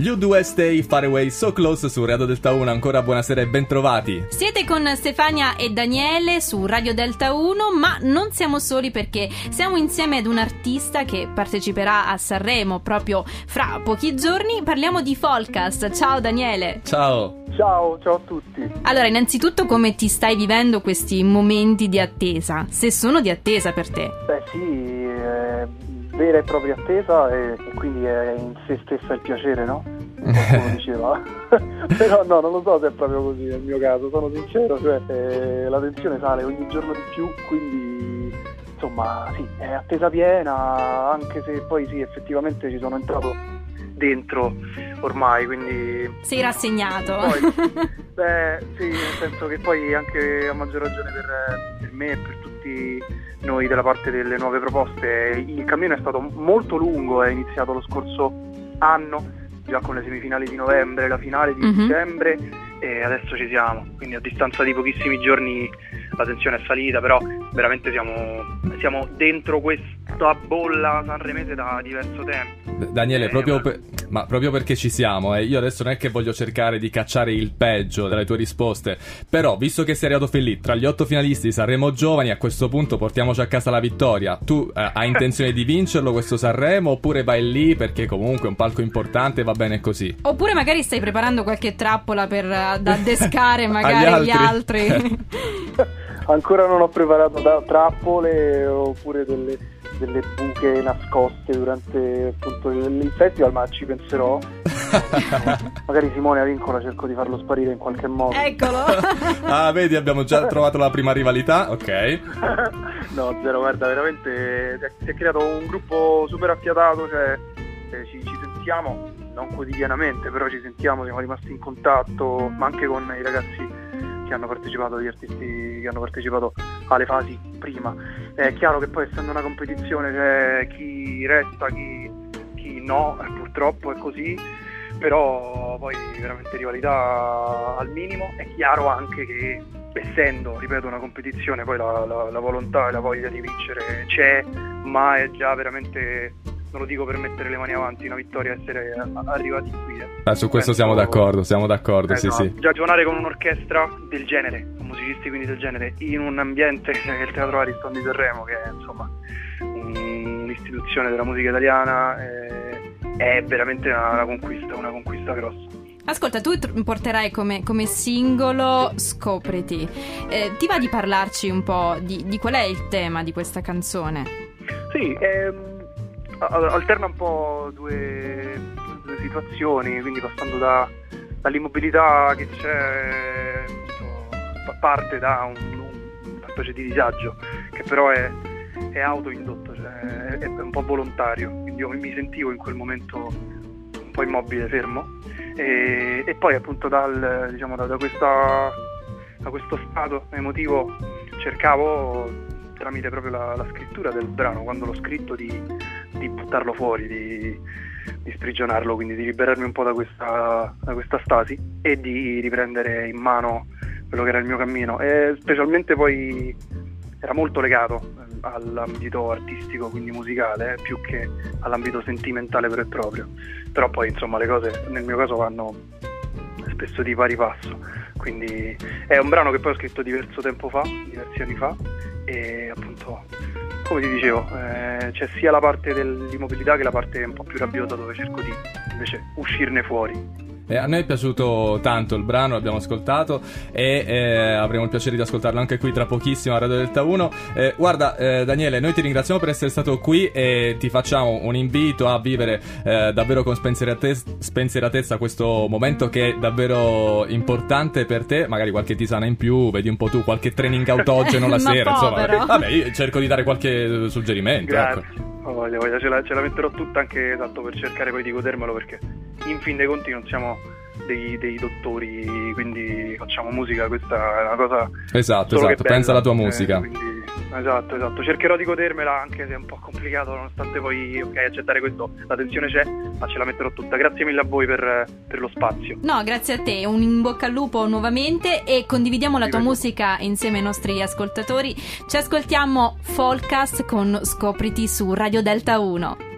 Gli U2 Stay Far Away So Close su Radio Delta 1. Ancora buonasera e bentrovati. Siete con Stefania e Daniele su Radio Delta 1, ma non siamo soli perché siamo insieme ad un artista che parteciperà a Sanremo proprio fra pochi giorni. Parliamo di Folcast. Ciao Daniele. Ciao. Ciao, ciao a tutti. Allora, innanzitutto come ti stai vivendo questi momenti di attesa? Se sono di attesa per te? Beh sì, vera e propria attesa e, e quindi è in se stessa il piacere, no? Come diceva. Però no, non lo so se è proprio così nel mio caso, sono sincero, cioè eh, la tensione sale ogni giorno di più, quindi insomma sì, è attesa piena, anche se poi sì, effettivamente ci sono entrato dentro ormai, quindi... Sei rassegnato? Poi, beh, sì, nel senso che poi anche a maggior ragione per, per me e per tutti noi della parte delle nuove proposte, il cammino è stato molto lungo, è iniziato lo scorso anno, già con le semifinali di novembre, la finale di Mhm. dicembre e adesso ci siamo, quindi a distanza di pochissimi giorni la tensione è salita, però veramente siamo, siamo dentro questa bolla sanremese da diverso tempo. Daniele, Eh, proprio, ma- per, ma proprio perché ci siamo, eh, io adesso non è che voglio cercare di cacciare il peggio dalle tue risposte, però visto che sei arrivato fin lì, tra gli otto finalisti di Sanremo Giovani, a questo punto portiamoci a casa la vittoria. Tu eh, hai intenzione di vincerlo questo Sanremo oppure vai lì perché comunque è un palco importante e va bene così? Oppure magari stai preparando qualche trappola per eh, da adescare magari Agli gli altri. Ancora non ho preparato da trappole oppure delle, delle buche nascoste durante appunto il festival, ma ci penserò. Magari Simone Avincola cerco di farlo sparire in qualche modo. Eccolo. ah, vedi, abbiamo già trovato la prima rivalità, ok. no, zero, guarda, veramente si è- si è creato un gruppo super affiatato, cioè eh, ci, ci sentiamo, non quotidianamente, però ci sentiamo, siamo rimasti in contatto, ma anche con i ragazzi che hanno partecipato, gli artisti che hanno partecipato alle fasi prima. È chiaro che poi essendo una competizione c'è chi resta, chi, chi no, purtroppo è così, però poi veramente rivalità al minimo. È chiaro anche che essendo, ripeto, una competizione, poi la, la- la volontà e la voglia di vincere c'è, ma è già veramente, non lo dico per mettere le mani avanti, una vittoria essere a- arrivati qui. eh. Ah, su questo siamo Penso- d'accordo, siamo d'accordo, sì Esatto. sì. Già suonare con un'orchestra del genere, con musicisti quindi del genere, in un ambiente che è il Teatro Ariston di Sanremo, che è insomma un- un'istituzione della musica italiana, eh, è veramente una, una conquista, una conquista grossa. Ascolta, tu porterai come, come singolo Scopriti. Eh, ti va di parlarci un po' di, di qual è il tema di questa canzone? Sì, ehm, alterna un po' due, due situazioni, quindi passando da- dall'immobilità che c'è, pa- parte da un- una specie di disagio, che però è, è autoindotto, cioè è, è un po' volontario, quindi io mi sentivo in quel momento un po' immobile, fermo, e, e poi appunto dal, diciamo, da, da questa, da questo stato emotivo cercavo tramite proprio la, la scrittura del brano, quando l'ho scritto, di, di buttarlo fuori, di, di sprigionarlo, quindi di liberarmi un po' da questa, da questa stasi e di riprendere in mano quello che era il mio cammino. E specialmente poi era molto legato all'ambito artistico, quindi musicale, eh, più che all'ambito sentimentale vero e proprio. Però poi insomma le cose nel mio caso vanno spesso di pari passo. Quindi è un brano che poi ho scritto diverso tempo fa, diversi anni fa, e appunto, come ti dicevo, eh, c'è sia la parte dell'immobilità che la parte un po' più rabbiosa dove cerco di invece uscirne fuori. Eh, a noi è piaciuto tanto il brano, l'abbiamo ascoltato e eh, avremo il piacere di ascoltarlo anche qui tra pochissimo a Radio Delta 1. Eh, guarda eh, Daniele, noi ti ringraziamo per essere stato qui e ti facciamo un invito a vivere eh, davvero con spensieratezza, spensieratezza questo momento che è davvero importante per te, magari qualche tisana in più, vedi un po' tu, qualche training autogeno la sera, insomma. Vabbè, io cerco di dare qualche suggerimento. Ecco. Voglia, voglia, ce, la, ce la metterò tutta anche tanto per cercare poi di godermelo perché in fin dei conti non siamo dei, dei dottori, quindi facciamo musica, questa è una cosa Esatto, esatto, bella, pensa alla tua eh, musica. quindi, esatto, esatto, cercherò di godermela anche se è un po' complicato nonostante poi, ok, accettare questo, la tensione c'è, ma ce la metterò tutta. Grazie mille a voi per, per lo spazio. No, grazie a te, un in bocca al lupo nuovamente e condividiamo la tua musica insieme ai nostri ascoltatori. Ci ascoltiamo Folcast con Scopriti su Radio Delta 1.